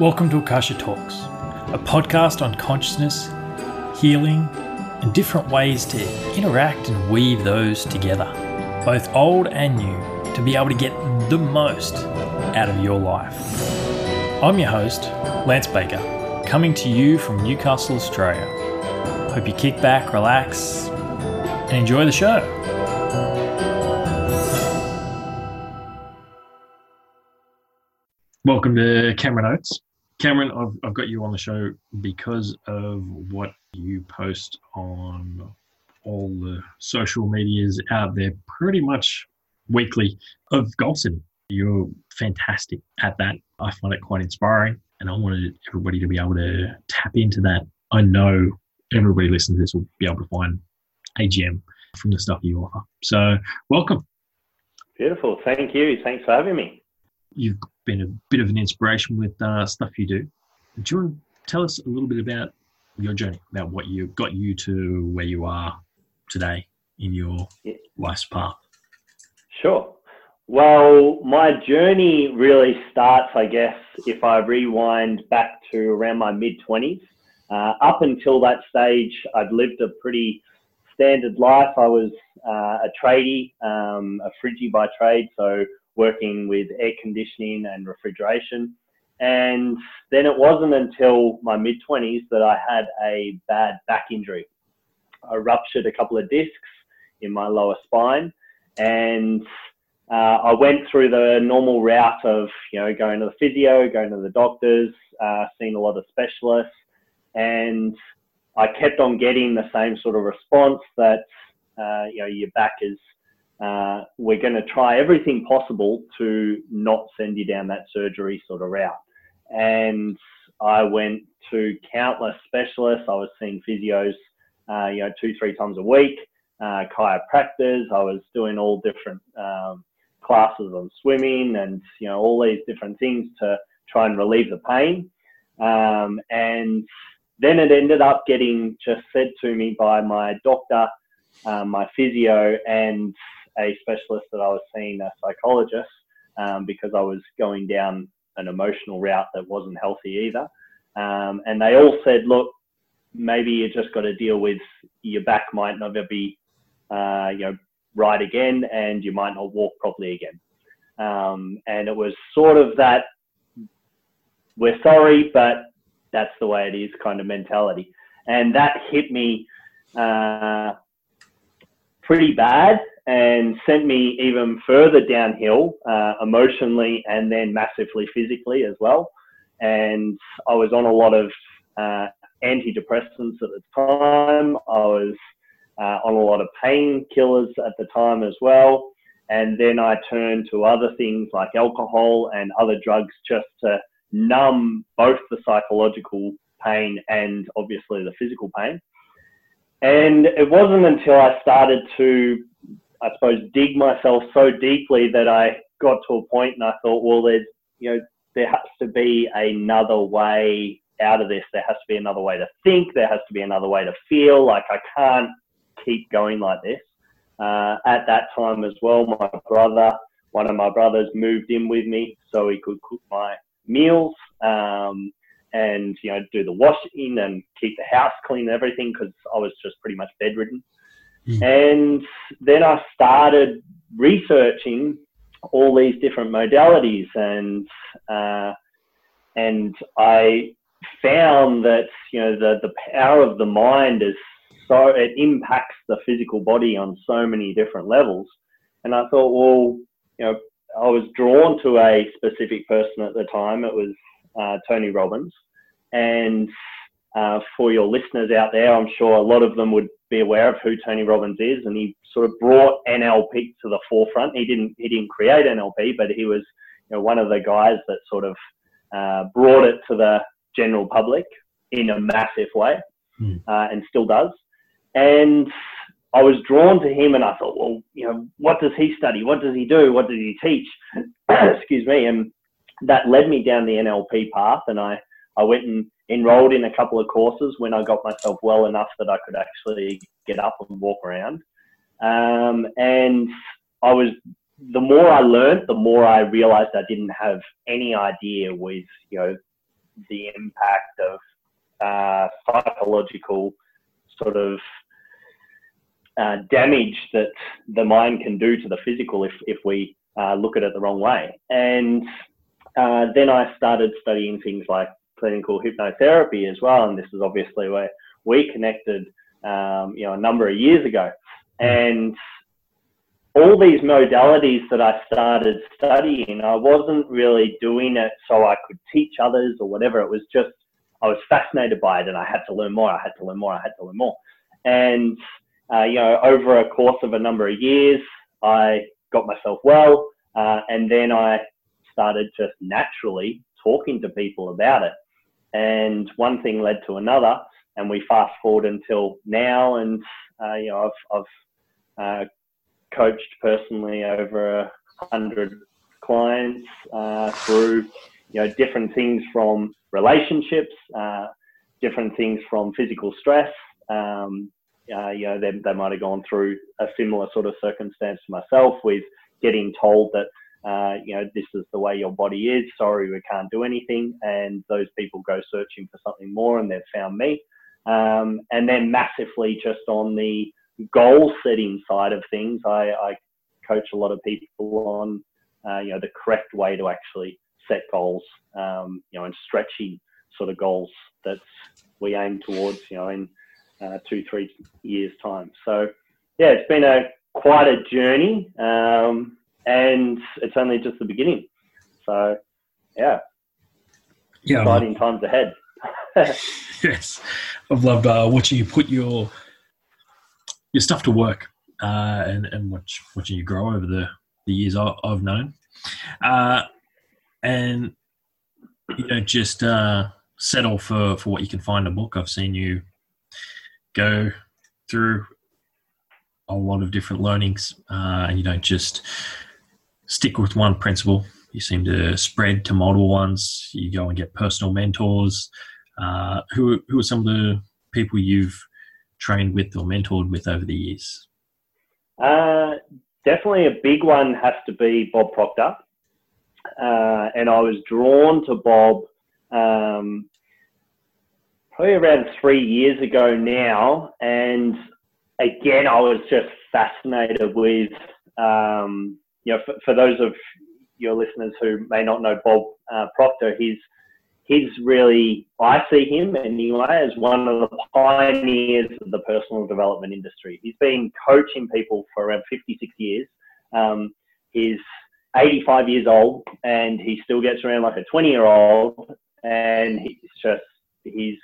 Welcome to Akasha Talks, a podcast on consciousness, healing, and different ways to interact and weave those together, both old and new, to be able to get the most out of your life. I'm your host, Lance Baker, coming to you from Newcastle, Australia. Hope you kick back, relax, and enjoy the show. Welcome to Cameron Oates. Cameron, I've, I've got you on the show because of what you post on all the social medias out there pretty much weekly of setting. You're fantastic at that. I find it quite inspiring, and I wanted everybody to be able to tap into that. I know everybody listening to this will be able to find AGM from the stuff you offer. So, welcome. Beautiful. Thank you. Thanks for having me. You've been a bit of an inspiration with uh, stuff you do. Do you want to tell us a little bit about your journey, about what you got you to where you are today in your yeah. life's path? Sure. Well, my journey really starts, I guess, if I rewind back to around my mid 20s. Uh, up until that stage, I'd lived a pretty standard life. I was uh, a tradie, um, a fridgie by trade, so working with air conditioning and refrigeration. And then it wasn't until my mid 20s that I had a bad back injury. I ruptured a couple of discs in my lower spine and uh, I went through the normal route of, you know, going to the physio, going to the doctors, uh, seeing a lot of specialists, and I kept on getting the same sort of response that, uh, you know, your back is uh, we're going to try everything possible to not send you down that surgery sort of route. And I went to countless specialists. I was seeing physios, uh, you know, two, three times a week, uh, chiropractors. I was doing all different um, classes on swimming and, you know, all these different things to try and relieve the pain. Um, and then it ended up getting just said to me by my doctor, um, my physio, and a specialist that I was seeing, a psychologist, um, because I was going down an emotional route that wasn't healthy either. Um, and they all said, look, maybe you just got to deal with your back might never be, uh, you know, right again, and you might not walk properly again. Um, and it was sort of that, we're sorry, but that's the way it is kind of mentality. And that hit me uh, pretty bad and sent me even further downhill uh, emotionally and then massively physically as well. And I was on a lot of uh, antidepressants at the time. I was uh, on a lot of painkillers at the time as well. And then I turned to other things like alcohol and other drugs just to numb both the psychological pain and obviously the physical pain. And it wasn't until I started to I suppose, dig myself so deeply that I got to a point and I thought, well, there's, you know, there has to be another way out of this. There has to be another way to think. There has to be another way to feel. Like I can't keep going like this. Uh, at that time as well, my brother, one of my brothers, moved in with me so he could cook my meals um, and you know do the washing and keep the house clean and everything because I was just pretty much bedridden. Mm. And then I started researching all these different modalities, and uh, and I found that you know the the power of the mind is so it impacts the physical body on so many different levels. And I thought, well, you know, I was drawn to a specific person at the time. It was uh, Tony Robbins, and uh, for your listeners out there, I'm sure a lot of them would be aware of who Tony Robbins is, and he sort of brought NLP to the forefront. He didn't he didn't create NLP, but he was you know, one of the guys that sort of uh, brought it to the general public in a massive way, mm. uh, and still does. And I was drawn to him, and I thought, well, you know, what does he study? What does he do? What does he teach? Excuse me, and that led me down the NLP path, and I I went and enrolled in a couple of courses when I got myself well enough that I could actually get up and walk around. Um, and I was, the more I learned, the more I realized I didn't have any idea with, you know, the impact of uh, psychological sort of uh, damage that the mind can do to the physical if, if we uh, look at it the wrong way. And uh, then I started studying things like clinical hypnotherapy as well. And this is obviously where we connected, um, you know, a number of years ago. And all these modalities that I started studying, I wasn't really doing it so I could teach others or whatever. It was just, I was fascinated by it and I had to learn more. I had to learn more. I had to learn more. And, uh, you know, over a course of a number of years, I got myself well. Uh, and then I started just naturally talking to people about it. And one thing led to another. And we fast forward until now. And, uh, you know, I've, I've uh, coached personally over hundred clients uh, through you know different things from relationships, uh, different things from physical stress. Um, uh, you know, they, they might have gone through a similar sort of circumstance to myself with getting told that, uh, you know, this is the way your body is. Sorry, we can't do anything. And those people go searching for something more and they've found me. Um, and then massively just on the goal setting side of things, I, I coach a lot of people on, uh, you know, the correct way to actually set goals, um, you know, and stretchy sort of goals that we aim towards, you know, in uh, two, three years time. So, yeah, it's been a quite a journey, um, and it's only just the beginning. So, yeah, yeah, exciting times ahead. yes, I've loved uh, watching you put your your stuff to work uh, and, and watch, watching you grow over the, the years I, have known. Uh, and you don't just uh, settle for, for what you can find in a book. I've seen you go through a lot of different learnings uh, and you don't just stick with one principle. You seem to spread to multiple ones. You go and get personal mentors. Uh, who, who are some of the people you've trained with or mentored with over the years? Uh, definitely a big one has to be Bob Proctor. Uh, and I was drawn to Bob um, probably around three years ago now. And again, I was just fascinated with, um, you know, for, for, those of your listeners who may not know Bob uh, Proctor, he's he's really, I see him anyway, as one of the pioneers of the personal development industry. He's been coaching people for around 56 years. Um, he's 85 years old and he still gets around like a 20 year old. And he's just, he's,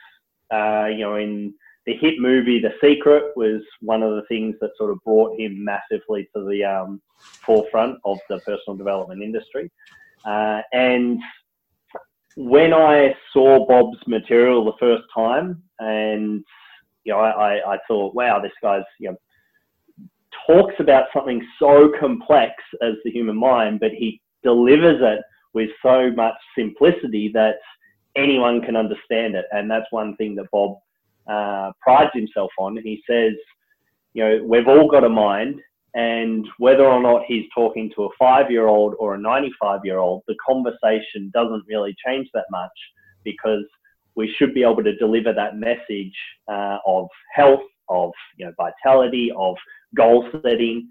uh, you know, in the hit movie The Secret was one of the things that sort of brought him massively to the um, forefront of the personal development industry. Uh, and when I saw Bob's material the first time, and you know, I, I thought, wow, this guy's you know talks about something so complex as the human mind, but he delivers it with so much simplicity that anyone can understand it. And that's one thing that Bob uh, prides himself on. He says, you know, we've all got a mind, and whether or not he's talking to a five year old or a 95 year old, the conversation doesn't really change that much because we should be able to deliver that message uh, of health, of you know, vitality, of goal setting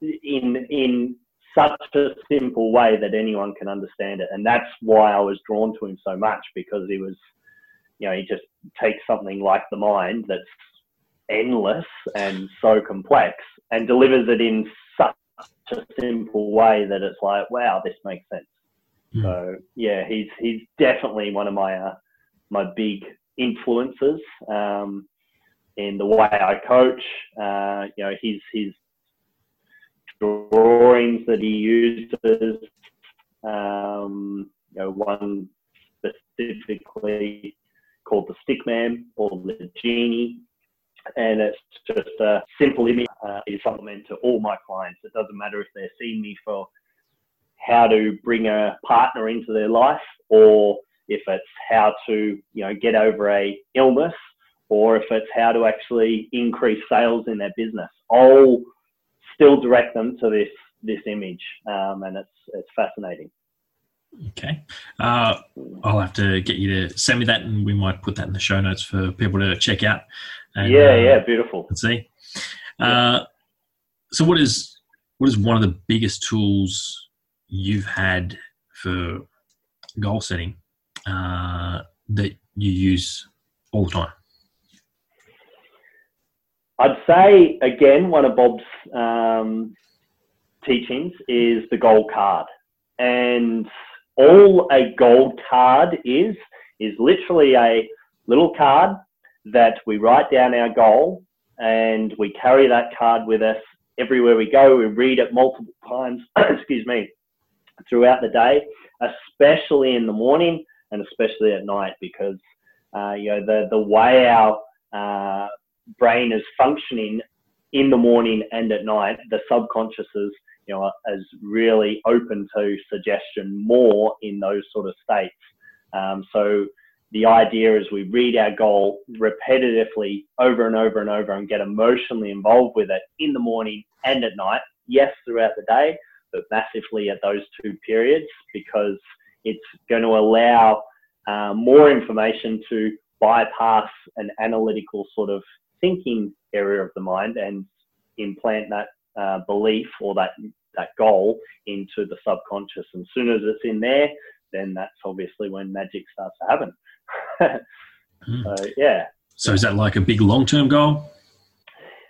in, in such a simple way that anyone can understand it. And that's why I was drawn to him so much because he was, you know, he just takes something like the mind that's endless and so complex and delivers it in such a simple way that it's like, wow, this makes sense. Mm. So yeah, he's he's definitely one of my uh, my big influences um, in the way I coach. Uh, you know, his his drawings that he uses. Um, you know, one specifically called the Stickman or the Genie and it's just a simple image uh, is supplement to all my clients. It doesn't matter if they're seeing me for how to bring a partner into their life, or if it's how to you know get over a illness, or if it's how to actually increase sales in their business. I'll still direct them to this this image, um, and it's it's fascinating. Okay. Uh, I'll have to get you to send me that, and we might put that in the show notes for people to check out. And, yeah, uh, yeah, beautiful. And see. Uh, so, what is what is one of the biggest tools you've had for goal setting uh, that you use all the time? I'd say again, one of Bob's um, teachings is the goal card, and all a goal card is is literally a little card that we write down our goal and we carry that card with us everywhere we go. We read it multiple times, excuse me, throughout the day, especially in the morning and especially at night because uh, you know the the way our uh, brain is functioning in the morning and at night, the subconscious is you know is really open to suggestion more in those sort of states. Um, so the idea is we read our goal repetitively over and over and over and get emotionally involved with it in the morning and at night. Yes, throughout the day, but massively at those two periods because it's going to allow uh, more information to bypass an analytical sort of thinking area of the mind and implant that uh, belief or that that goal into the subconscious. And as soon as it's in there, then that's obviously when magic starts to happen. mm. So yeah. So is that like a big long-term goal?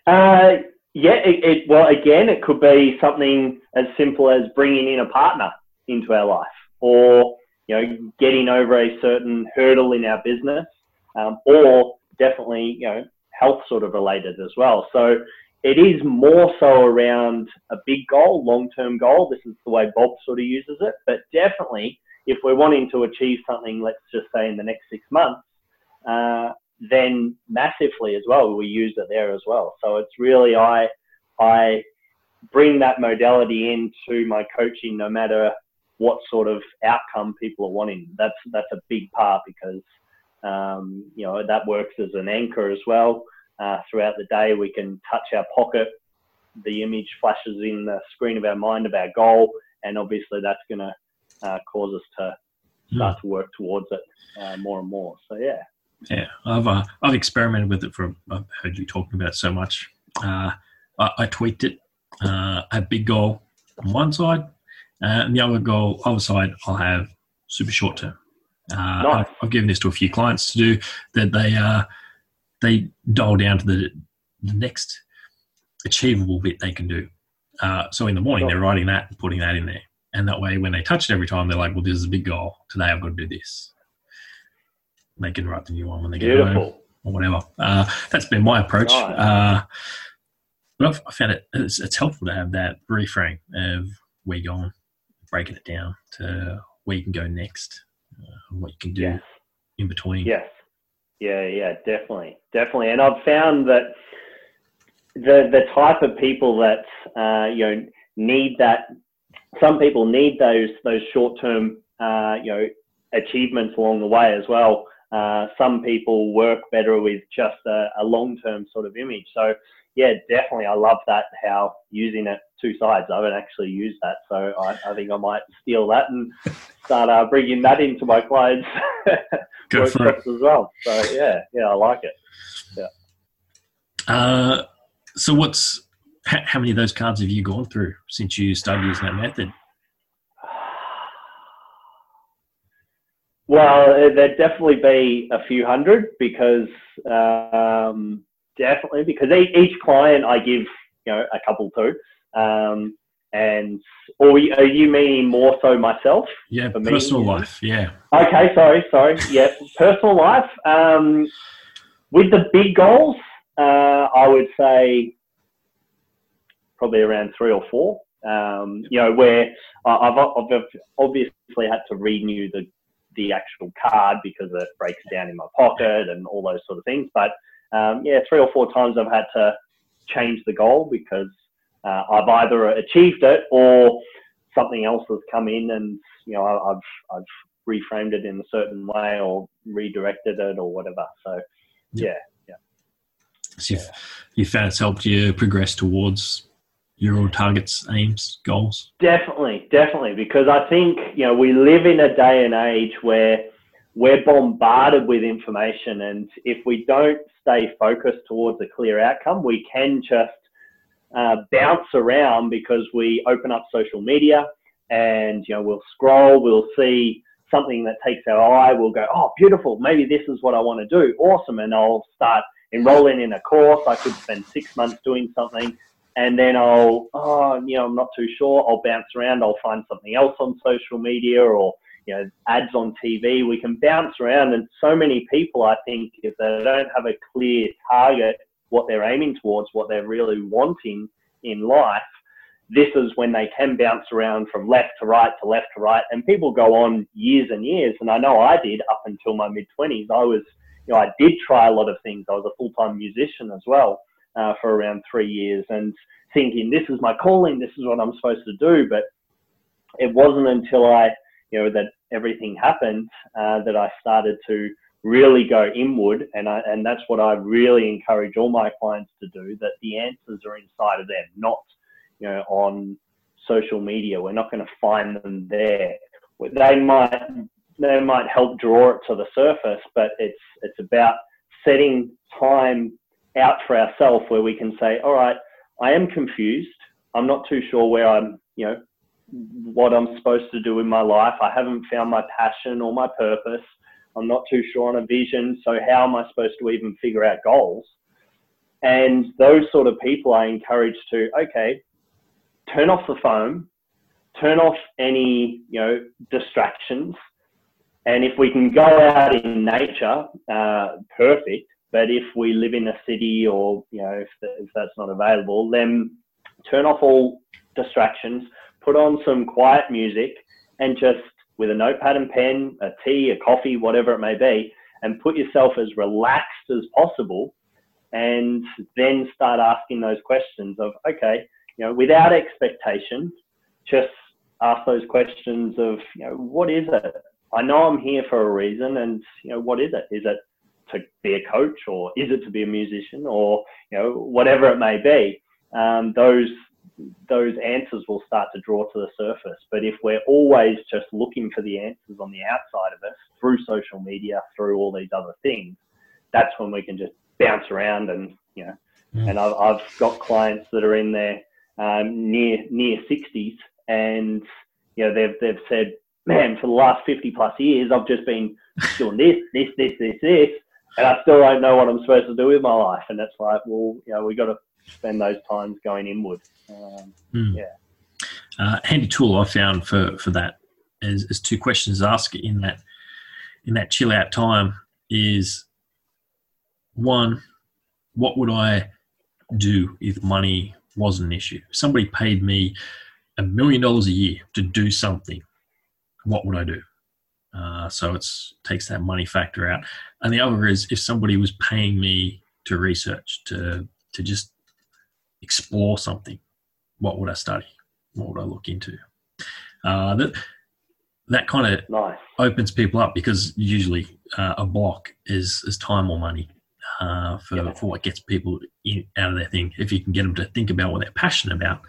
Uh, yeah. It, it, well, again, it could be something as simple as bringing in a partner into our life, or you know, getting over a certain hurdle in our business, um, or definitely you know, health sort of related as well. So it is more so around a big goal, long-term goal. This is the way Bob sort of uses it, but definitely if we're wanting to achieve something, let's just say in the next six months, uh, then massively as well, we use it there as well. So it's really I I bring that modality into my coaching, no matter what sort of outcome people are wanting. That's that's a big part because um, you know that works as an anchor as well. Uh, throughout the day, we can touch our pocket. The image flashes in the screen of our mind of our goal, and obviously that's going to uh, cause us to start mm. to work towards it uh, more and more. So yeah. Yeah, I've uh, I've experimented with it for. I've heard you talking about it so much. Uh, I, I, tweaked it. Uh, a big goal on one side, and the other goal, other side, I'll have super short term. Uh, nice. I've, I've, given this to a few clients to do that. They uh, they dial down to the, the next achievable bit they can do. Uh, so in the morning, they're writing that and putting that in there. And that way, when they touch it every time, they're like, well, this is a big goal. Today, I've got to do this. They can write the new one when they get Beautiful. home or whatever. Uh, that's been my approach. Nice. Uh, but I've, I found it, it's, it's, helpful to have that reframe of where you're going, breaking it down to where you can go next, uh, what you can do yes. in between. Yes. Yeah, yeah, definitely. Definitely. And I've found that the the type of people that uh, you know need that some people need those those short term uh, you know achievements along the way as well. Uh, some people work better with just a, a long term sort of image. So yeah, definitely, I love that how using it two sides. I haven't actually used that, so I, I think I might steal that and start uh, bringing that into my clients' workshops as well. So yeah, yeah, I like it. Yeah. Uh, so what's how many of those cards have you gone through since you started using that method? Well, there'd definitely be a few hundred because um, definitely because each client I give you know a couple to, um, and or are you meaning more so myself? Yeah, personal life. Yeah. Okay, sorry, sorry. Yeah, personal life. Um, with the big goals, uh, I would say probably around three or four. Um, you know, where I've, I've obviously had to renew the the actual card because it breaks down in my pocket and all those sort of things. But um, yeah, three or four times I've had to change the goal because uh, I've either achieved it or something else has come in and you know I've I've reframed it in a certain way or redirected it or whatever. So yeah, yeah. So you've, you found it's helped you progress towards your own targets, aims, goals? Definitely, definitely, because I think you know we live in a day and age where we're bombarded with information, and if we don't stay focused towards a clear outcome, we can just uh, bounce around because we open up social media and you know we'll scroll, we'll see something that takes our eye, we'll go, oh, beautiful, maybe this is what I want to do, awesome, and I'll start enrolling in a course. I could spend six months doing something, and then I'll, oh, you know, I'm not too sure. I'll bounce around. I'll find something else on social media or you know ads on TV. We can bounce around, and so many people, I think, if they don't have a clear target, what they're aiming towards, what they're really wanting in life, this is when they can bounce around from left to right to left to right, and people go on years and years. And I know I did up until my mid twenties. I was, you know, I did try a lot of things. I was a full time musician as well uh, for around three years, and thinking this is my calling, this is what I'm supposed to do. But it wasn't until I, you know, that everything happened uh, that I started to really go inward, and I, and that's what I really encourage all my clients to do. That the answers are inside of them, not you know, on social media. We're not going to find them there. They might they might help draw it to the surface, but it's it's about setting time out for ourselves where we can say, all right, I am confused. I'm not too sure where I'm, you know, what I'm supposed to do in my life. I haven't found my passion or my purpose. I'm not too sure on a vision. So how am I supposed to even figure out goals? And those sort of people I encourage to, okay, turn off the phone, turn off any you know distractions, and if we can go out in nature, uh, perfect. But if we live in a city or you know if, if that's not available, then turn off all distractions, put on some quiet music, and just with a notepad and pen, a tea, a coffee, whatever it may be, and put yourself as relaxed as possible, and then start asking those questions of okay you know, without expectation, just ask those questions of, you know, what is it? I know I'm here for a reason, and you know, what is it? Is it to be a coach, or is it to be a musician, or you know, whatever it may be? Um, those those answers will start to draw to the surface. But if we're always just looking for the answers on the outside of us through social media, through all these other things, that's when we can just bounce around and you know. Mm. And I've, I've got clients that are in there um, near near 60s, and you know they've they've said, man, for the last 50 plus years, I've just been doing this, this, this, this, this, and I still don't know what I'm supposed to do with my life. And that's like, well, you know, we got to spend those times going inward. Um, mm. Yeah. Uh, handy tool I found for for that is, is two questions asked in that in that chill out time is one, what would I do if money was an issue. If somebody paid me a million dollars a year to do something, what would I do? Uh, so it takes that money factor out. And the other is if somebody was paying me to research, to to just explore something, what would I study? What would I look into? Uh, that that kind of nice. opens people up because usually uh, a block is is time or money uh, for, yeah. for what gets people in, out of their thing. If you can get them to think about what they're passionate about,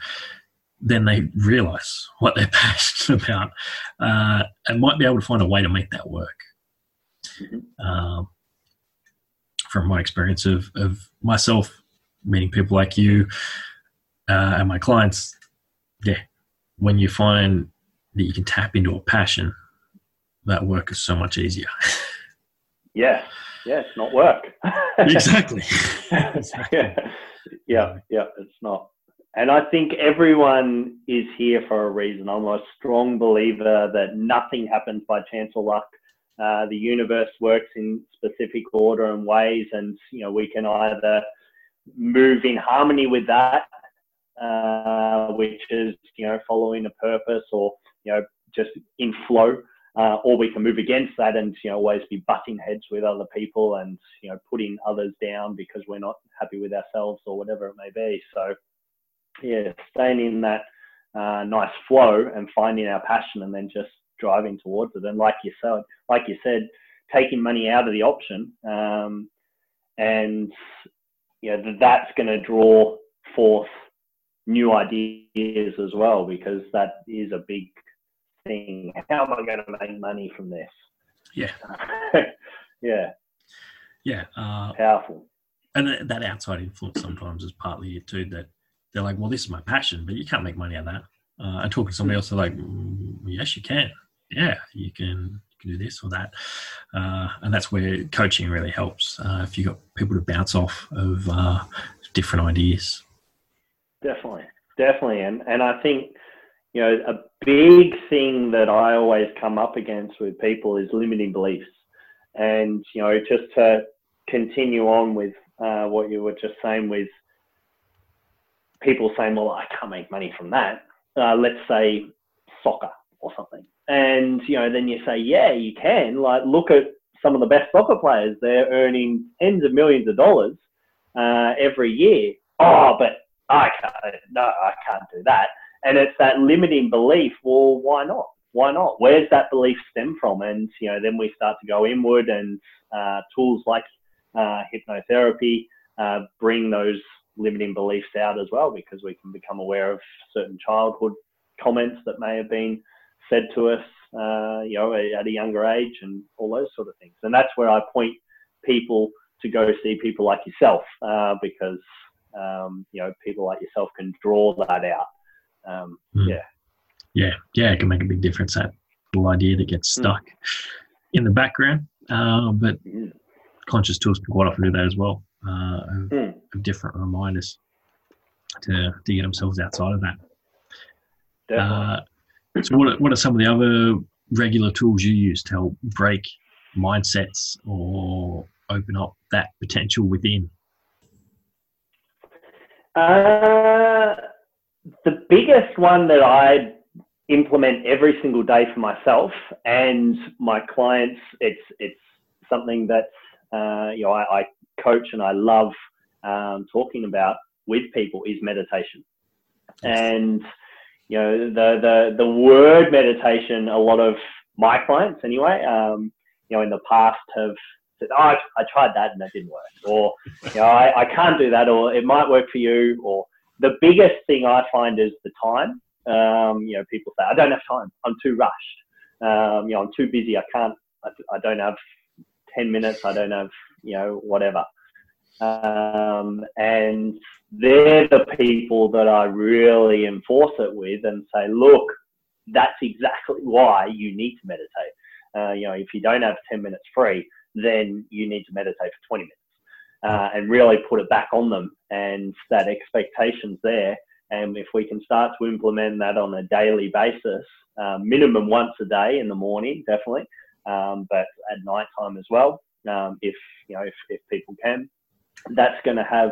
then they realize what they're passionate about uh, and might be able to find a way to make that work. Mm-hmm. Um, from my experience of, of myself meeting people like you uh, and my clients, yeah, when you find that you can tap into a passion, that work is so much easier. yeah, yeah, it's not work. exactly. exactly. Yeah. yeah, yeah, it's not. And I think everyone is here for a reason. I'm a strong believer that nothing happens by chance or luck. Uh, the universe works in specific order and ways, and you know we can either move in harmony with that, uh, which is you know following a purpose, or you know just in flow, uh, or we can move against that and you know always be butting heads with other people and you know putting others down because we're not happy with ourselves or whatever it may be. So yeah, staying in that uh, nice flow and finding our passion and then just driving towards it. And like you said, like you said, taking money out of the option, um, and you know that's going to draw forth new ideas as well because that is a big thing. How am I going to make money from this? Yeah. yeah. Yeah. Uh, Powerful. And that outside influence sometimes is partly it too. That they're like, well, this is my passion, but you can't make money out of that. Uh, and talking to somebody else, they're like, mm, yes, you can. Yeah, you can. You can do this or that, uh, and that's where coaching really helps. Uh, if you have got people to bounce off of uh, different ideas. Definitely, definitely, and and I think you know a big thing that I always come up against with people is limiting beliefs, and you know just to continue on with uh, what you were just saying with people saying, well, I can't make money from that. Uh, let's say soccer or something. And, you know, then you say, yeah, you can. Like, look at some of the best soccer players. They're earning tens of millions of dollars uh, every year. Oh, but I can't, no, I can't do that. And it's that limiting belief. Well, why not? Why not? Where's that belief stem from? And, you know, then we start to go inward and uh, tools like uh, hypnotherapy uh, bring those limiting beliefs out as well because we can become aware of certain childhood comments that may have been said to us, uh, you know, at a younger age and all those sort of things. And that's where I point people to go see people like yourself uh, because, um, you know, people like yourself can draw that out. Um, mm. Yeah. Yeah. Yeah. It can make a big difference. That little idea that gets hmm. stuck mm. in the background. Uh, but mm. conscious tools can quite often do that as well uh, of, mm. of, different reminders to, to get themselves outside of that. Uh, so, what are, what are some of the other regular tools you use to help break mindsets or open up that potential within? Uh, the biggest one that I implement every single day for myself and my clients, it's it's something that uh, you know I, I, coach and I love um, talking about with people is meditation. And you know the the the word meditation, a lot of my clients anyway, um, you know, in the past have said, "Oh, I, I tried that and that didn't work," or you know, I, I can't do that, or it might work for you, or the biggest thing I find is the time. Um, you know, people say, "I don't have time. I'm too rushed. Um, you know, I'm too busy. I can't. I, I don't have 10 minutes, I don't have, you know, whatever. Um, and they're the people that I really enforce it with and say, look, that's exactly why you need to meditate. Uh, you know, if you don't have 10 minutes free, then you need to meditate for 20 minutes uh, and really put it back on them. And that expectation's there. And if we can start to implement that on a daily basis, uh, minimum once a day in the morning, definitely, um, but at night time as well, um, if you know if, if people can. That's going to have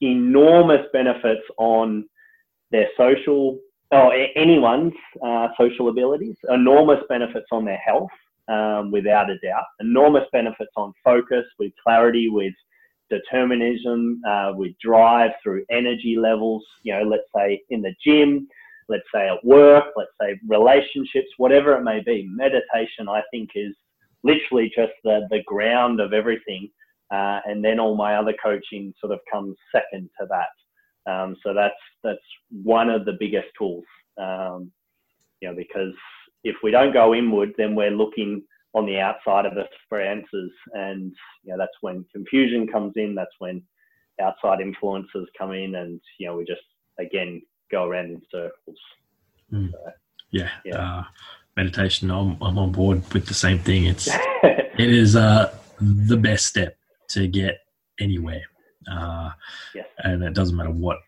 enormous benefits on their social or anyone's uh, social abilities, enormous benefits on their health, um, without a doubt, enormous benefits on focus, with clarity, with determinism, uh, with drive through energy levels. You know, let's say in the gym, let's say at work, let's say relationships, whatever it may be. Meditation, I think, is literally just the, the ground of everything. Uh, and then all my other coaching sort of comes second to that. Um, so that's that's one of the biggest tools. Um, you know, because if we don't go inward, then we're looking on the outside of us for answers, and you know that's when confusion comes in. That's when outside influences come in, and you know we just again go around in circles. Mm. So, yeah. yeah. Uh, meditation, I'm, I'm on board with the same thing. It's it is uh, the best step to get anywhere, uh, yes. and it doesn't matter what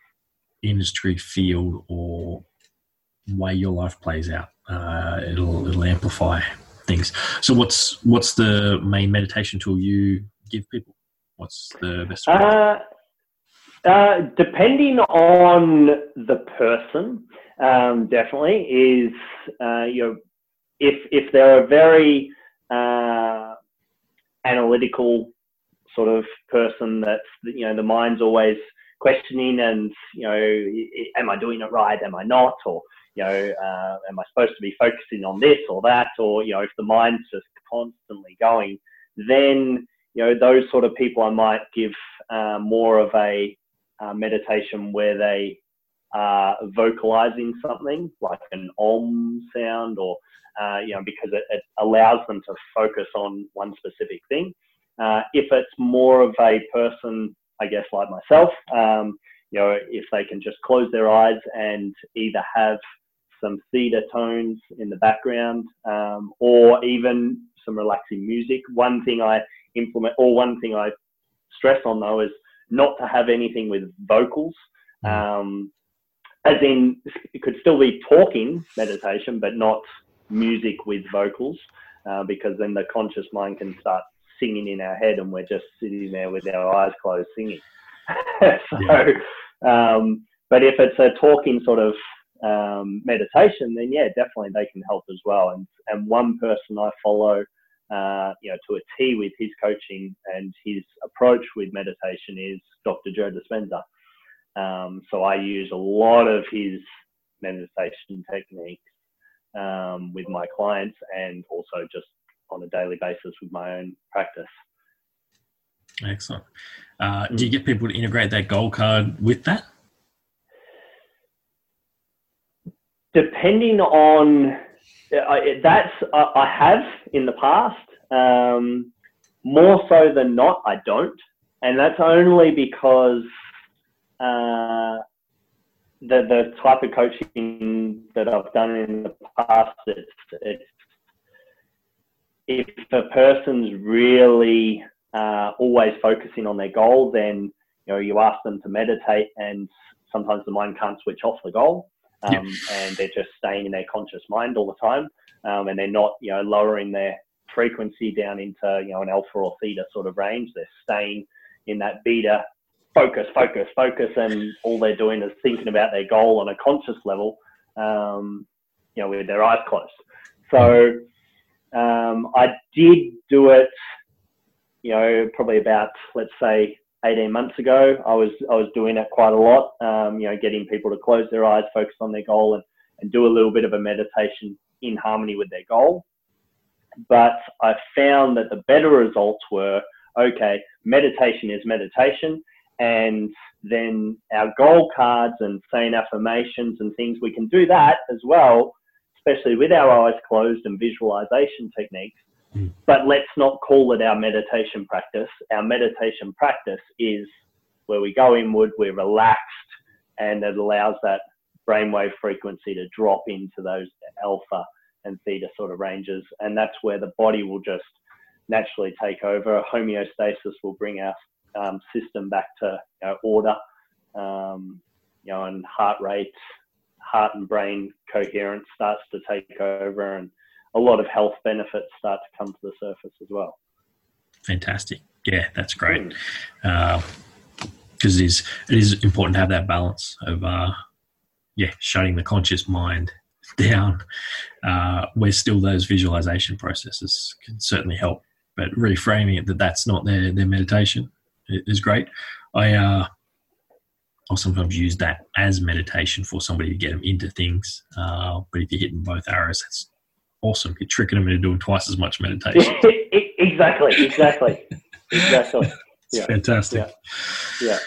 industry, field, or way your life plays out. Uh, it'll it'll amplify things. So, what's what's the main meditation tool you give people? What's the best? Uh, uh, depending on the person, um, definitely is uh, you know if if they're a very uh, analytical sort of person that's you know the mind's always questioning and you know am I doing it right? Am I not? Or you know uh, am I supposed to be focusing on this or that? Or you know if the mind's just constantly going, then you know those sort of people I might give uh, more of a uh, meditation where they are vocalizing something like an om sound or uh, you know because it, it, allows them to focus on one specific thing uh, if it's more of a person i guess like myself um, you know if they can just close their eyes and either have some theta tones in the background um, or even some relaxing music one thing i implement or one thing i stress on though is not to have anything with vocals mm. um, as in it could still be talking meditation, but not music with vocals, uh, because then the conscious mind can start singing in our head, and we're just sitting there with our eyes closed singing. so, um, but if it's a talking sort of um, meditation, then yeah, definitely they can help as well. And and one person I follow, uh, you know, to a T with his coaching and his approach with meditation is Dr. Joe Dispenza. Um, so I use a lot of his meditation techniques um, with my clients and also just on a daily basis with my own practice. Excellent. Uh, do you get people to integrate that goal card with that? Depending on uh, that's uh, I have in the past. Um, more so than not, I don't, and that's only because uh, the the type of coaching that I've done in the past, it's, it's if a person's really uh, always focusing on their goal, then you know you ask them to meditate, and sometimes the mind can't switch off the goal, um, yeah. and they're just staying in their conscious mind all the time, um, and they're not you know lowering their frequency down into you know an alpha or theta sort of range. They're staying in that beta focus, focus, focus, and all they're doing is thinking about their goal on a conscious level, um, you know, with their eyes closed. So um, I did do it, you know, probably about let's say 18 months ago. I was I was doing it quite a lot, um, you know, getting people to close their eyes, focus on their goal, and and do a little bit of a meditation in harmony with their goal. But I found that the better results were okay, meditation is meditation and then our goal cards and saying affirmations and things, we can do that as well, especially with our eyes closed and visualization techniques. Mm. But let's not call it our meditation practice. Our meditation practice is where we go inward, we're relaxed, and it allows that brainwave frequency to drop into those alpha and theta sort of ranges. And that's where the body will just naturally take over. Homeostasis will bring our um, system back to you know, order, um, you know, and heart rate, heart and brain coherence starts to take over, and a lot of health benefits start to come to the surface as well. Fantastic. Yeah, that's great. Because mm. uh, it is it is important to have that balance of uh, yeah, shutting the conscious mind down, uh, where still those visualization processes can certainly help. But reframing it that that's not their, their meditation is great. I uh, I'll sometimes use that as meditation for somebody to get them into things. Uh, but if you're hitting both arrows, that's awesome. You're tricking them into doing twice as much meditation. exactly, exactly, exactly. Yeah. fantastic. Yeah. yeah.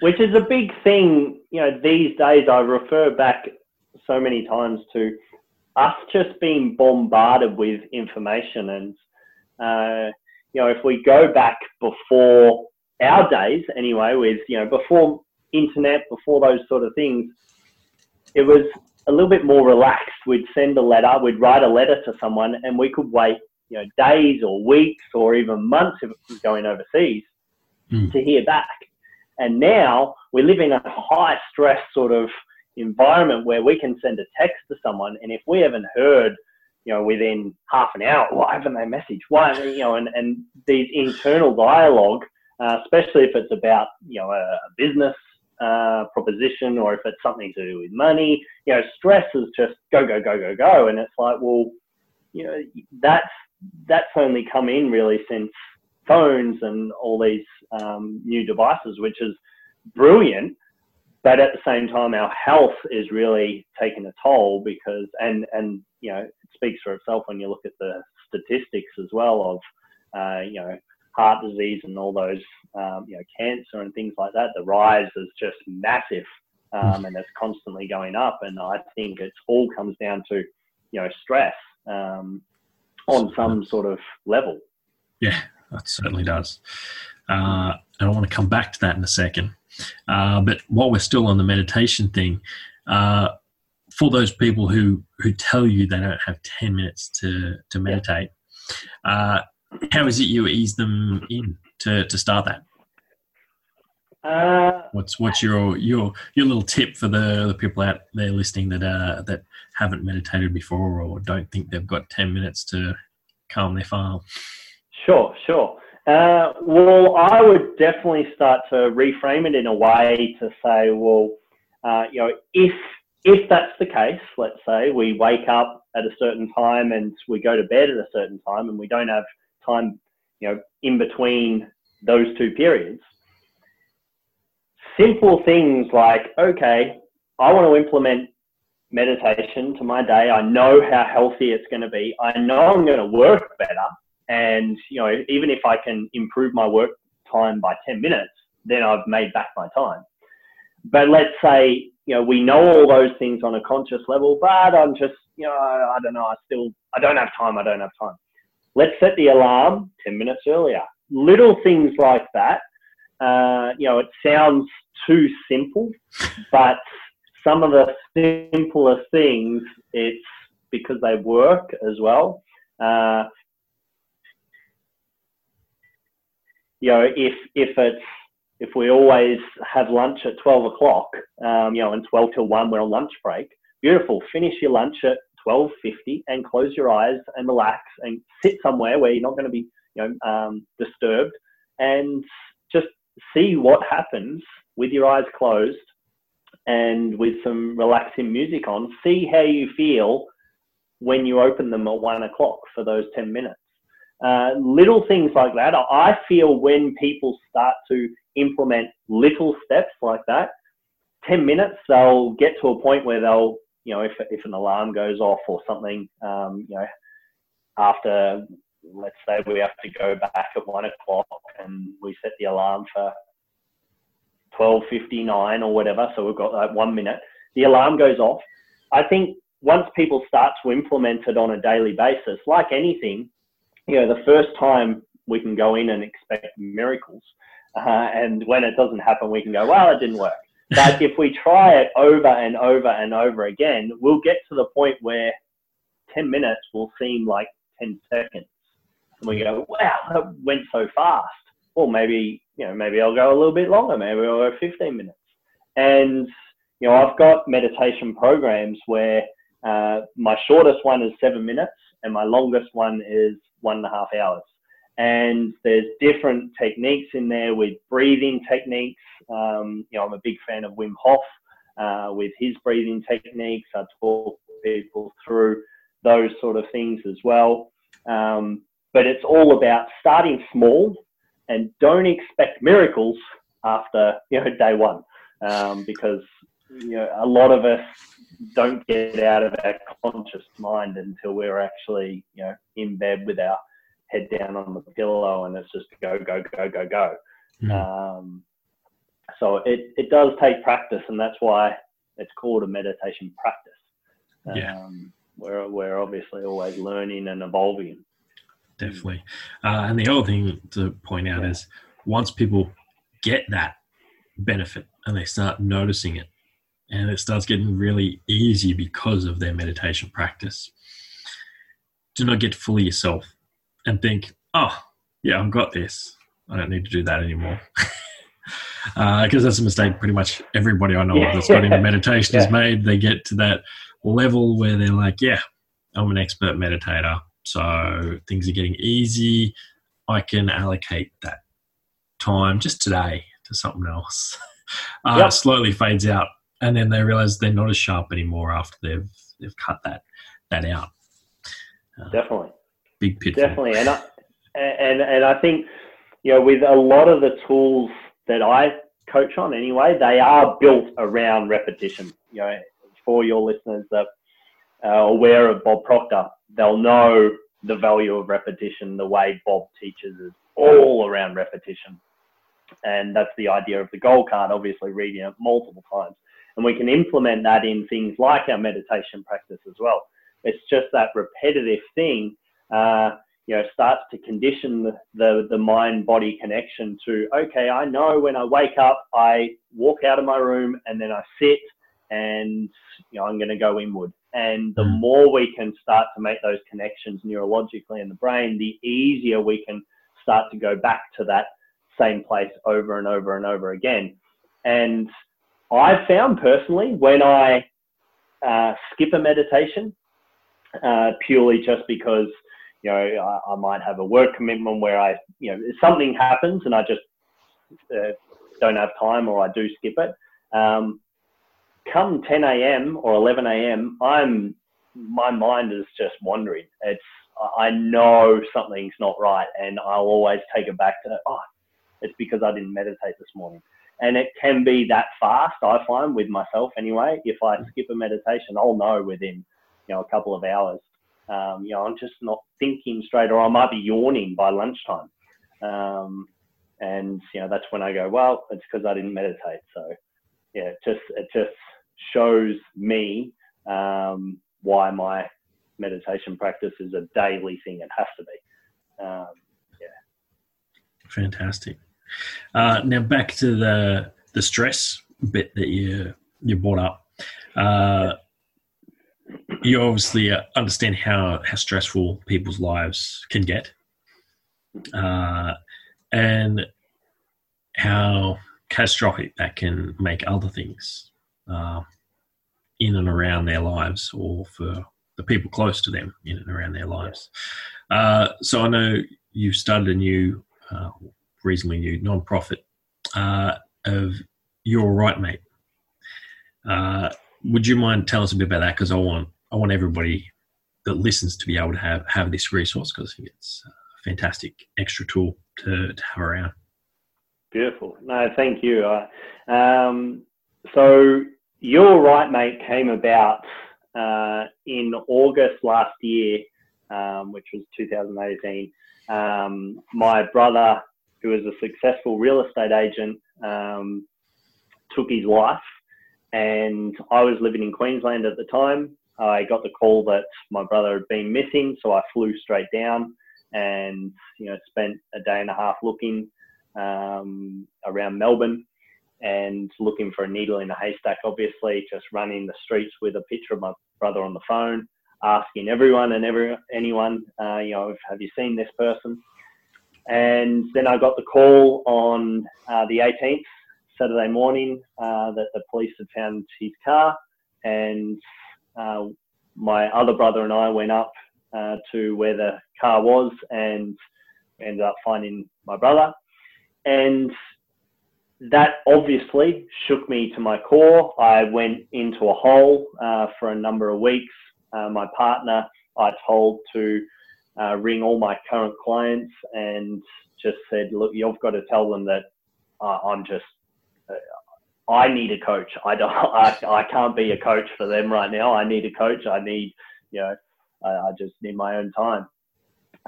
Which is a big thing, you know, these days I refer back so many times to us just being bombarded with information and uh, you know, if we go back before our days anyway, with, you know, before internet, before those sort of things, it was a little bit more relaxed. We'd send a letter, we'd write a letter to someone, and we could wait, you know, days or weeks or even months if it was going overseas mm. to hear back. And now we live in a high stress sort of environment where we can send a text to someone, and if we haven't heard you know, within half an hour, why haven't they messaged? Why, you know, and, and these internal dialogue, uh, especially if it's about, you know, a business uh, proposition or if it's something to do with money, you know, stress is just go, go, go, go, go. And it's like, well, you know, that's, that's only come in really since phones and all these um, new devices, which is brilliant but at the same time, our health is really taking a toll because, and and you know, it speaks for itself when you look at the statistics as well of, uh, you know, heart disease and all those, um, you know, cancer and things like that. The rise is just massive um, and it's constantly going up. And I think it all comes down to, you know, stress um, on some sort of level. Yeah, that certainly does. Uh, and I want to come back to that in a second. Uh, but while we're still on the meditation thing, uh, for those people who, who tell you they don't have 10 minutes to, to meditate, uh, how is it you ease them in to, to start that? Uh, what's what's your your your little tip for the, the people out there listening that uh, that haven't meditated before or don't think they've got ten minutes to calm their farm? Sure, sure. Uh, well, I would definitely start to reframe it in a way to say, well, uh, you know, if if that's the case, let's say we wake up at a certain time and we go to bed at a certain time, and we don't have time, you know, in between those two periods. Simple things like, okay, I want to implement meditation to my day. I know how healthy it's going to be. I know I'm going to work better and, you know, even if I can improve my work time by 10 minutes, then I've made back my time. But let's say, you know, we know all those things on a conscious level, but I'm just, you know, I, I don't know, I still, I don't have time, I don't have time. Let's set the alarm 10 minutes earlier. Little things like that. Uh, you know, it sounds too simple, but some of the simplest things, it's because they work as well. Uh, you know, if if it's if we always have lunch at 12 o'clock, um, you know, and 12 till 1, we're on lunch break, beautiful. Finish your lunch at 12.50 and close your eyes and relax and sit somewhere where you're not going to be, you know, um, disturbed and just see what happens with your eyes closed and with some relaxing music on. See how you feel when you open them at 1 o'clock for those 10 minutes. Uh, little things like that. I feel when people start to implement little steps like that, 10 minutes, they'll get to a point where they'll, you know, if, if an alarm goes off or something, um, you know, after, let's say we have to go back at one o'clock and we set the alarm for 12.59 or whatever, so we've got like one minute, the alarm goes off. I think once people start to implement it on a daily basis, like anything, you know, the first time we can go in and expect miracles. Uh, and when it doesn't happen, we can go, well, it didn't work. But if we try it over and over and over again, we'll get to the point where 10 minutes will seem like 10 seconds. And we go, wow, that went so fast. Well, maybe, you know, maybe I'll go a little bit longer. Maybe I'll go 15 minutes. And, you know, I've got meditation programs where uh, my shortest one is seven minutes and my longest one is one and a half hours. And there's different techniques in there with breathing techniques. Um, you know, I'm a big fan of Wim Hof uh, with his breathing techniques. I talk people through those sort of things as well. Um, but it's all about starting small and don't expect miracles after you know day one, um, because you know a lot of us don't get out of our conscious mind until we're actually, you know, in bed with our head down on the pillow and it's just go, go, go, go, go. Mm. Um, so it, it does take practice and that's why it's called a meditation practice. Um, yeah. We're, we're obviously always learning and evolving. Definitely. Uh, and the other thing to point out yeah. is once people get that benefit and they start noticing it, and it starts getting really easy because of their meditation practice. Do not get fully yourself and think, oh, yeah, I've got this. I don't need to do that anymore. Because uh, that's a mistake pretty much everybody I know yeah. that's got into meditation yeah. has made. They get to that level where they're like, yeah, I'm an expert meditator. So things are getting easy. I can allocate that time just today to something else. Uh, yep. slowly fades out and then they realize they're not as sharp anymore after they've they've cut that that out. Uh, Definitely, big pitfall. Definitely, and I, and and I think you know with a lot of the tools that I coach on anyway, they are built around repetition. You know, for your listeners that are aware of Bob Proctor, they'll know the value of repetition. The way Bob teaches is all around repetition, and that's the idea of the goal card. Obviously, reading it multiple times And we can implement that in things like our meditation practice as well. It's just that repetitive thing, uh, you know, starts to condition the, the, the mind body connection to, okay, I know when I wake up, I walk out of my room and then I sit and, you know, I'm going to go inward. And the hmm. more we can start to make those connections neurologically in the brain, the easier we can start to go back to that same place over and over and over again. And I've found personally when I uh, skip a meditation, uh, purely just because you know I, I, might have a work commitment where I you know something happens and I just uh, don't have time or I do skip it. Um, come 10 a.m. or 11 a.m., I'm my mind is just wandering. It's I know something's not right, and I'll always take it back to oh, it's because I didn't meditate this morning. And it can be that fast, I find, with myself anyway. If I skip a meditation, I'll know within you know a couple of hours. Um, you know, I'm just not thinking straight, or I might be yawning by lunchtime. Um, and you know, that's when I go, well, it's because I didn't meditate. So yeah, it just it just shows me um, why my meditation practice is a daily thing. It has to be. Um, yeah. Fantastic. Uh, now back to the the stress bit that you you brought up. Uh, you obviously uh, understand how how stressful people's lives can get, uh, and how catastrophic that can make other things uh, in and around their lives, or for the people close to them in and around their lives. Uh, so I know you've started a new uh, reasonably new non-profit uh, of You're Right Mate. Uh, would you mind telling us a bit about that? Because I want I want everybody that listens to be able to have have this resource because I think it's a fantastic extra tool to, to have around. Beautiful. No, thank you. Uh, um, so You're Right Mate came about uh, in August last year, um, which was 2018. Um, my brother who was a successful real estate agent, um, took his life. And I was living in Queensland at the time. I got the call that my brother had been missing, so I flew straight down and you know spent a day and a half looking um, around Melbourne and looking for a needle in a haystack. Obviously, just running the streets with a picture of my brother on the phone, asking everyone and every anyone, uh, you know, have you seen this person? And then I got the call on uh, the 18th, Saturday morning, uh, that the police had found his car. And uh, my other brother and I went up uh, to where the car was and ended up finding my brother. And that obviously shook me to my core. I went into a hole uh, for a number of weeks. Uh, my partner, I told to uh, ring all my current clients and just said, look, you've got to tell them that uh, I'm just, I need a coach. I don't, I, I can't be a coach for them right now. I need a coach. I need, you know, I, I just need my own time.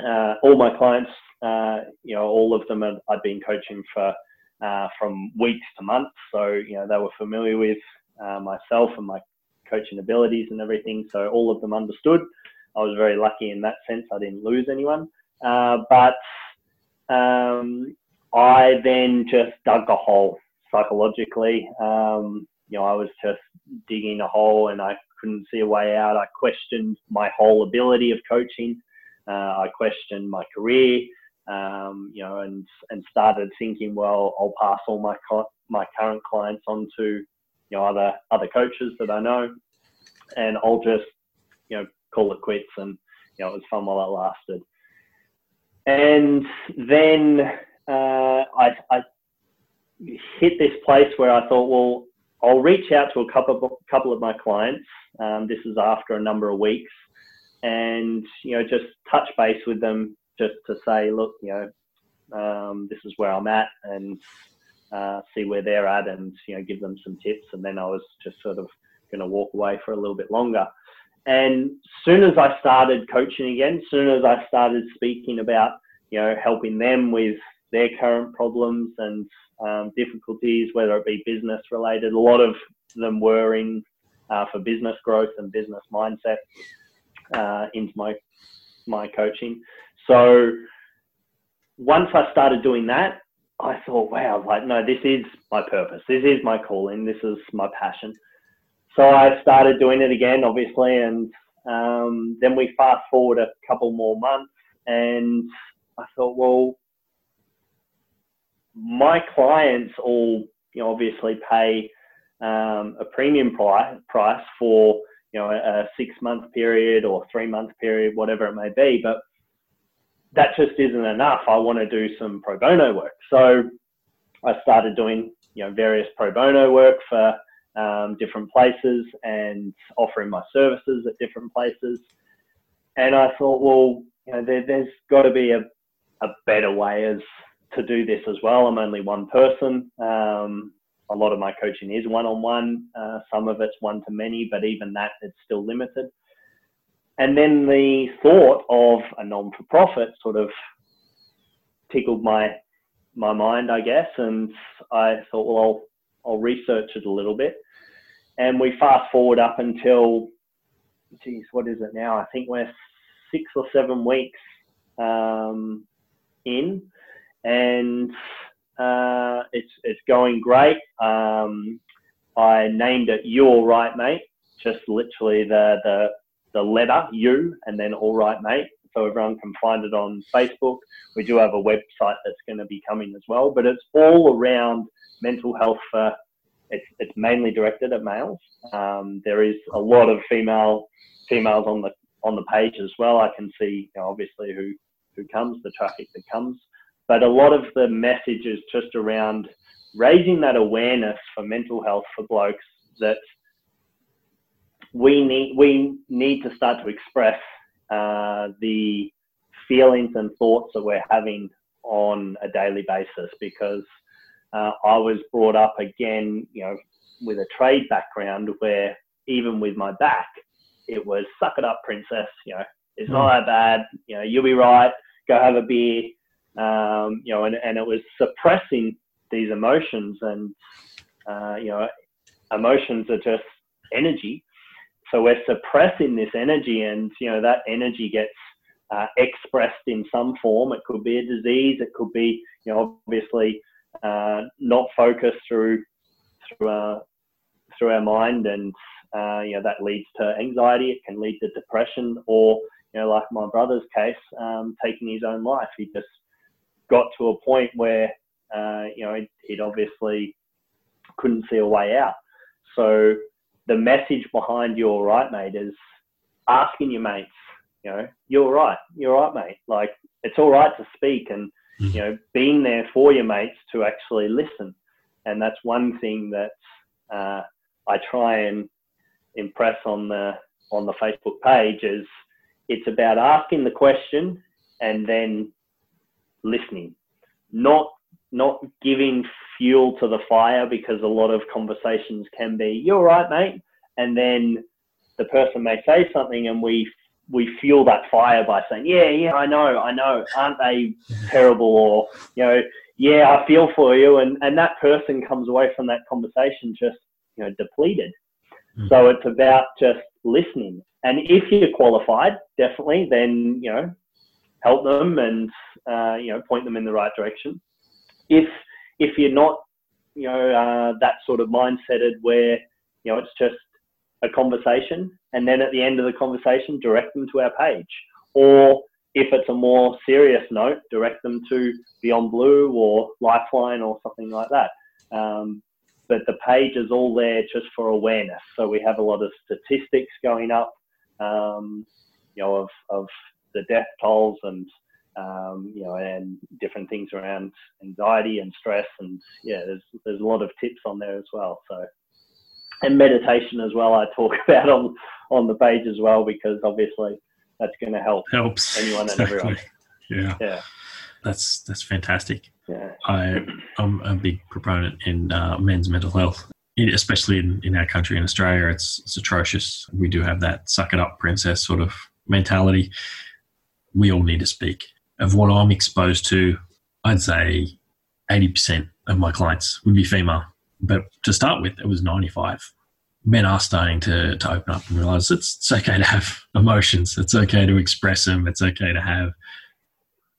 Uh, all my clients, uh, you know, all of them i I'd been coaching for uh, from weeks to months. So, you know, they were familiar with myself and my coaching abilities and everything. So all of them understood. I was very lucky in that sense. I didn't lose anyone. Uh, but um, I then just dug a hole psychologically. Um, you know, I was just digging a hole and I couldn't see a way out. I questioned my whole ability of coaching. Uh, I questioned my career, um, you know, and and started thinking, well, I'll pass all my co- my current clients on to you know other other coaches that I know, and I'll just you know call it quits. And you know, it was fun while it lasted. And then uh, I, I hit this place where I thought, well, I'll reach out to a couple of, couple of my clients. Um, this is after a number of weeks, and you know, just touch base with them, just to say, look, you know, um, this is where I'm at, and uh, see where they're at, and you know, give them some tips. And then I was just sort of going to walk away for a little bit longer. And soon as I started coaching again, soon as I started speaking about, you know, helping them with their current problems and um, difficulties, whether it be business related. A lot of them were in uh, for business growth and business mindset uh, into my my coaching. So once I started doing that, I thought, wow, like no, this is my purpose. This is my calling. This is my passion. So I started doing it again, obviously, and um, then we fast forward a couple more months, and I thought, well, my clients all, you know, obviously pay um, a premium price for you know a six month period or three month period, whatever it may be, but that just isn't enough. I want to do some pro bono work, so I started doing you know various pro bono work for um, different places and offering my services at different places. And I thought, well, you know, there, has got to be a, a better way as to do this as well. I'm only one person. Um, a lot of my coaching is one-on-one. Uh, some of it's one-to-many, but even that, it's still limited. And then the thought of a non-for-profit sort of tickled my my mind, I guess, and I thought, well, I'll, I'll research it a little bit. And we fast forward up until, geez, what is it now? I think we're six or seven weeks um, in, and uh, it's it's going great. Um, I named it "You All Right, Mate." Just literally the the the letter "U" and then "All Right, Mate." So everyone can find it on Facebook. We do have a website that's going to be coming as well, but it's all around mental health for. It's, it's mainly directed at males. Um, there is a lot of female females on the on the page as well. I can see you know, obviously who who comes, the traffic that comes, but a lot of the message is just around raising that awareness for mental health for blokes that we need we need to start to express uh, the feelings and thoughts that we're having on a daily basis because uh, I was brought up again, you know, with a trade background where even with my back, it was suck it up, princess. You know, it's not hmm. that bad. You know, you'll be right. Go have a beer. Um, you know, and, and it was suppressing these emotions and, uh, you know, emotions are just energy. So we're suppressing this energy and, you know, that energy gets uh, expressed in some form. It could be a disease. It could be, you know, obviously uh, not focused through, through, uh, through our mind and uh, you know, that leads to anxiety. It can lead to depression, or you know, like my brother's case, um, taking his own life. He just got to a point where uh, you know he'd obviously couldn't see a way out. So the message behind "You're right, mate" is asking your mates. You know, you're right. You're right, mate. Like it's all right to speak and you know being there for your mates to actually listen. And that's one thing that uh, I try and impress on the on the Facebook page is it's about asking the question and then listening, not not giving fuel to the fire because a lot of conversations can be you're right mate and then the person may say something and we we fuel that fire by saying yeah yeah i know i know aren't they terrible or you know yeah i feel for you and and that person comes away from that conversation just you know depleted Mm. So it's about just listening. And if you're qualified, definitely, then, you know, help them and, uh, you know, point them in the right direction. If, if you're not, you know, uh, that sort of mindseted where, you know, it's just a conversation and then at the end of the conversation, direct them to our page. Or if it's a more serious note, direct them to Beyond Blue or Lifeline or something like that. Um, but the page is all there just for awareness. So we have a lot of statistics going up, um, you know, of, of the death tolls and, um, you know, and different things around anxiety and stress. And yeah, there's, there's a lot of tips on there as well. So, and meditation as well, I talk about on, on the page as well, because obviously that's going to help helps anyone and everyone. Yeah. Yeah. That's, that's fantastic. Yeah. I, I'm a big proponent in uh, men's mental health, especially in, in our country in Australia. It's, it's atrocious. We do have that suck it up, princess sort of mentality. We all need to speak. Of what I'm exposed to I'd say 80% of my clients would be female. But to start with, it was 95. Men are starting to, to open up and realize it's, it's okay to have emotions. It's okay to express them. It's okay to have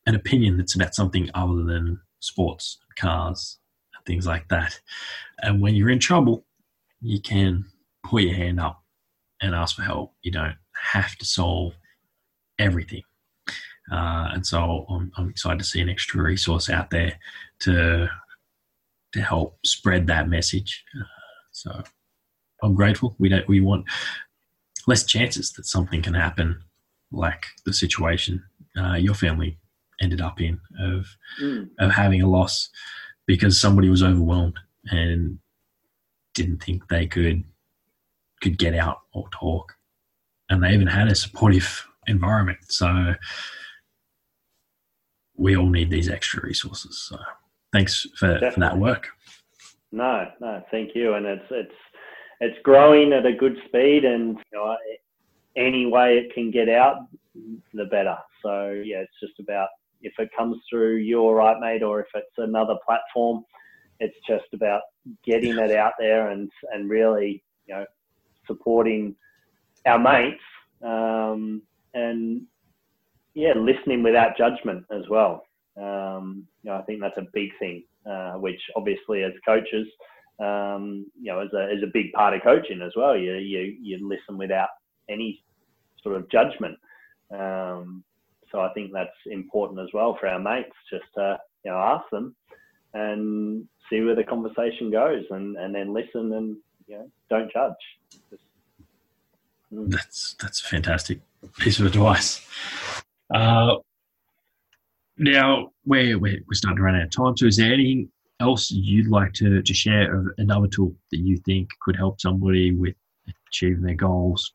an opinion that's about something other than sports, cars, and things like that. And when you're in trouble, you can put your hand up and ask for help. You don't have to solve everything. Uh, and so I'm, I'm, excited to see an extra resource out there to to help spread that message. Uh, so I'm grateful. We don't we want less chances that something can happen, like the situation uh, your family ended up in of mm. of having a loss because somebody was overwhelmed and didn't think they could could get out or talk, and they even had a supportive environment. So we all need these extra resources. So thanks for, for that work. No, no, thank you. And it's it's it's growing at a good speed, and you know, any way it can get out, the better. So yeah, it's just about if it comes through your right, mate, or if it's another platform, it's just about getting it out there and and really you know supporting our mates um, and yeah, listening without judgment as well. Um, you know, I think that's a big thing, uh, which obviously as coaches, um, you know, is a, is a big part of coaching as well. You, you, you listen without any sort of judgment. Um, so I think that's important as well for our mates, just to, you know, ask them and see where the conversation goes and, and then listen and, you know, don't judge. Just, mm. That's, that's a fantastic piece of advice. Uh, now we're, we're, we're starting to run out of time. So is there anything else you'd like to, to share of another tool that you think could help somebody with achieving their goals,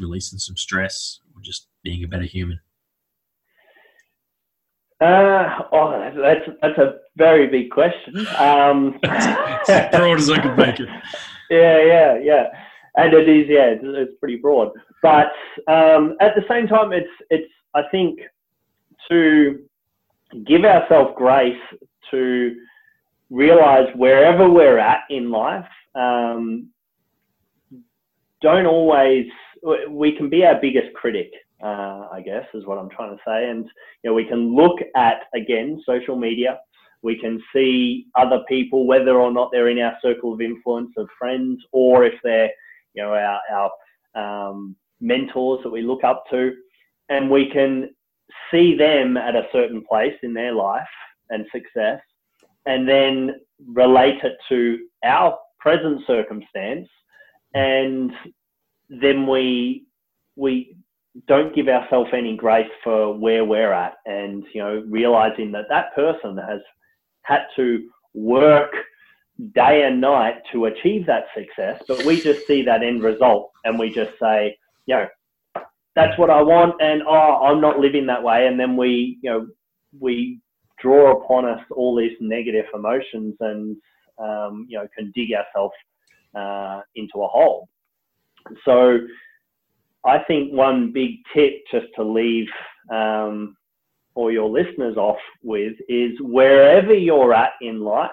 releasing some stress, or just being a better human? Uh, oh, that's that's a very big question. Um, as broad as I can make it. Yeah, yeah, yeah, and it is. Yeah, it's, it's pretty broad. But um, at the same time, it's it's I think to give ourselves grace to realize wherever we're at in life, um, don't always, we can be our biggest critic, uh, I guess, is what I'm trying to say. And, you know, we can look at, again, social media. We can see other people, whether or not they're in our circle of influence of friends or if they're, you know, our, our um, mentors that we look up to and we can see them at a certain place in their life and success, and then relate it to our present circumstance, and then we we don't give ourselves any grace for where we're at, and you know realizing that that person has had to work day and night to achieve that success, but we just see that end result and we just say, you know, that's what I want, and oh, I'm not living that way. And then we, you know, we draw upon us all these negative emotions, and um, you know, can dig ourselves uh, into a hole. So, I think one big tip just to leave um, all your listeners off with is wherever you're at in life,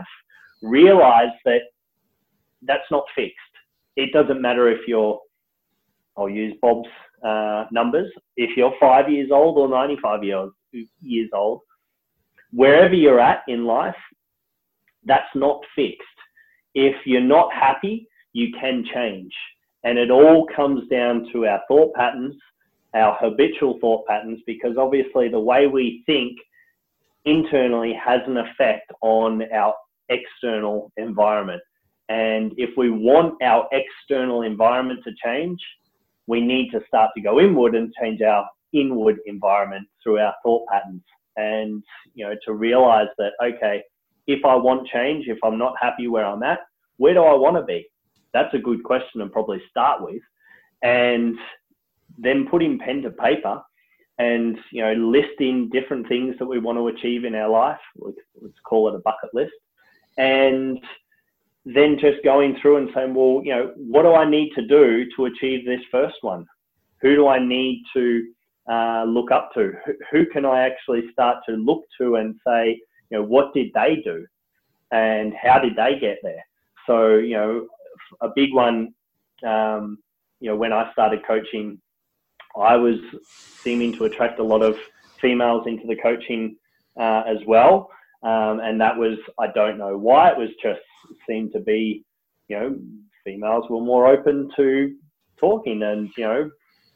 realize that that's not fixed. It doesn't matter if you're, I'll use Bob's uh, numbers. If you're five years old or 95 years, years old, wherever you're at in life, that's not fixed. If you're not happy, you can change. And it all comes down to our thought patterns, our habitual thought patterns, because obviously the way we think internally has an effect on our external environment. And if we want our external environment to change, we need to start to go inward and change our inward environment through our thought patterns. And, you know, to realize that, okay, if I want change, if I'm not happy where I'm at, where do I want to be? That's a good question and probably start with. And then putting pen to paper and, you know, listing different things that we want to achieve in our life. Let's, let's call it a bucket list. And then just going through and saying, well, you know, what do I need to do to achieve this first one? Who do I need to uh, look up to? Who, can I actually start to look to and say, you you know, what did they do and how did they get there? So, you know, a big one, um, you know, when I started coaching, I was seeming to attract a lot of females into the coaching uh, as well. Um, and that was, I don't know why, it was just seemed to be, you know, females were more open to talking and, you know,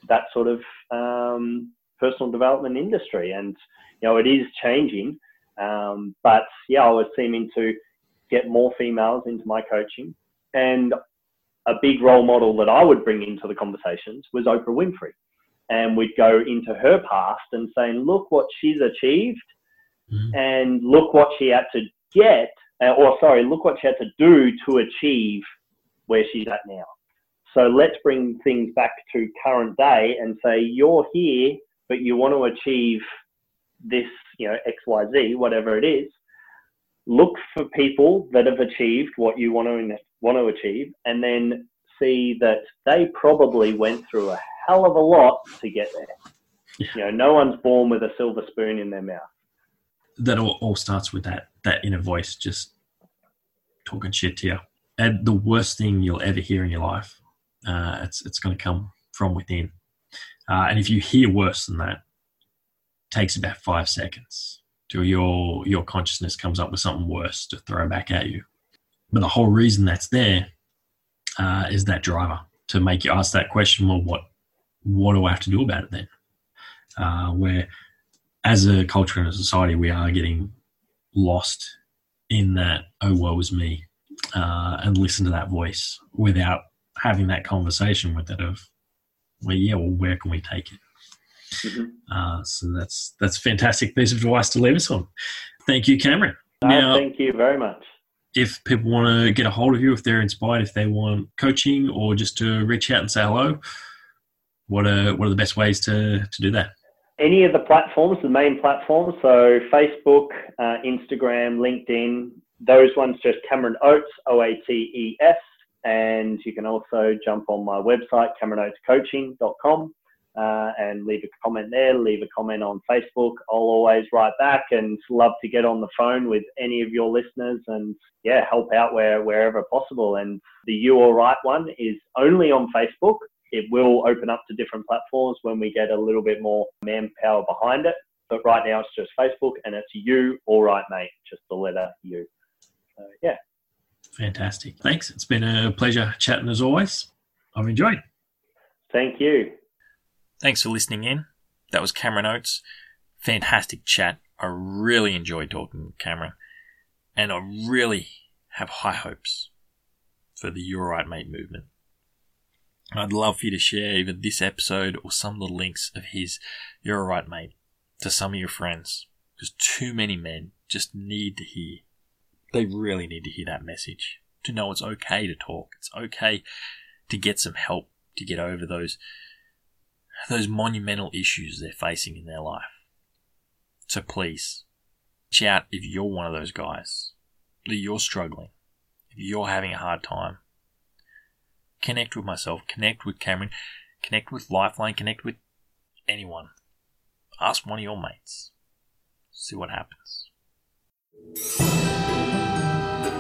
that sort of um, personal development industry. And, you know, it is changing. Um, but yeah, I was seeming to get more females into my coaching. And a big role model that I would bring into the conversations was Oprah Winfrey. And we'd go into her past and saying, look what she's achieved mm-hmm. and look what she had to get, uh, or sorry, look what she had to do to achieve where she's at now. So let's bring things back to current day and say, you're here, but you want to achieve this, you know, XYZ, whatever it is. Look for people that have achieved what you want to want to achieve, and then see that they probably went through a hell of a lot to get there. You know, no one's born with a silver spoon in their mouth. That all, all starts with that that inner voice just talking shit to you. And the worst thing you'll ever hear in your life, uh, it's it's going to come from within. Uh, and if you hear worse than that, takes about five seconds till your your consciousness comes up with something worse to throw back at you. But the whole reason that's there uh, is that driver to make you ask that question. Well, what what do I have to do about it then? Uh, where as a culture and a society, we are getting lost in that oh woe is me, uh, and listen to that voice without having that conversation with it of well, yeah, well, where can we take it? Mm-hmm. Uh, so that's that's a fantastic piece of advice to leave us on. Thank you, Cameron. Now, thank you very much if people want to get a hold of you, if they're inspired, if they want coaching or just to reach out and say hello, what are what are the best ways to to do that? Any of the platforms, the main platforms, so Facebook, uh, Instagram, LinkedIn, those ones just Cameron Oates, O A T E S, and you can also jump on my website, CameronOatesCoaching.com uh, and leave a comment there, leave a comment on Facebook. I'll always write back and love to get on the phone with any of your listeners and yeah, help out where wherever possible. And the You All Right one is only on Facebook. It will open up to different platforms when we get a little bit more manpower behind it. But right now it's just Facebook and it's you, all right, mate. Just the letter U. So, yeah. Fantastic. Thanks. It's been a pleasure chatting as always. I've enjoyed. Thank you. Thanks for listening in. That was Cameron Oates. Fantastic chat. I really enjoyed talking to Cameron. And I really have high hopes for the You're Right Mate movement. I'd love for you to share either this episode or some of the links of his You're Right Mate to some of your friends. Because too many men just need to hear. They really need to hear that message. To know it's okay to talk. It's okay to get some help to get over those those monumental issues they're facing in their life. So please, shout if you're one of those guys, that you're struggling, if you're having a hard time. Connect with myself, connect with Cameron, connect with Lifeline, connect with anyone. Ask one of your mates. See what happens.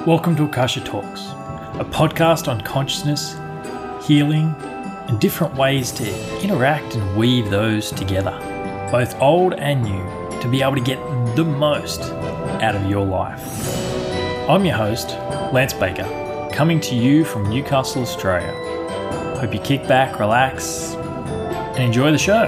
Welcome to Akasha Talks, a podcast on consciousness, healing, and different ways to interact and weave those together, both old and new, to be able to get the most out of your life. I'm your host, Lance Baker, coming to you from Newcastle, Australia. Hope you kick back, relax, and enjoy the show.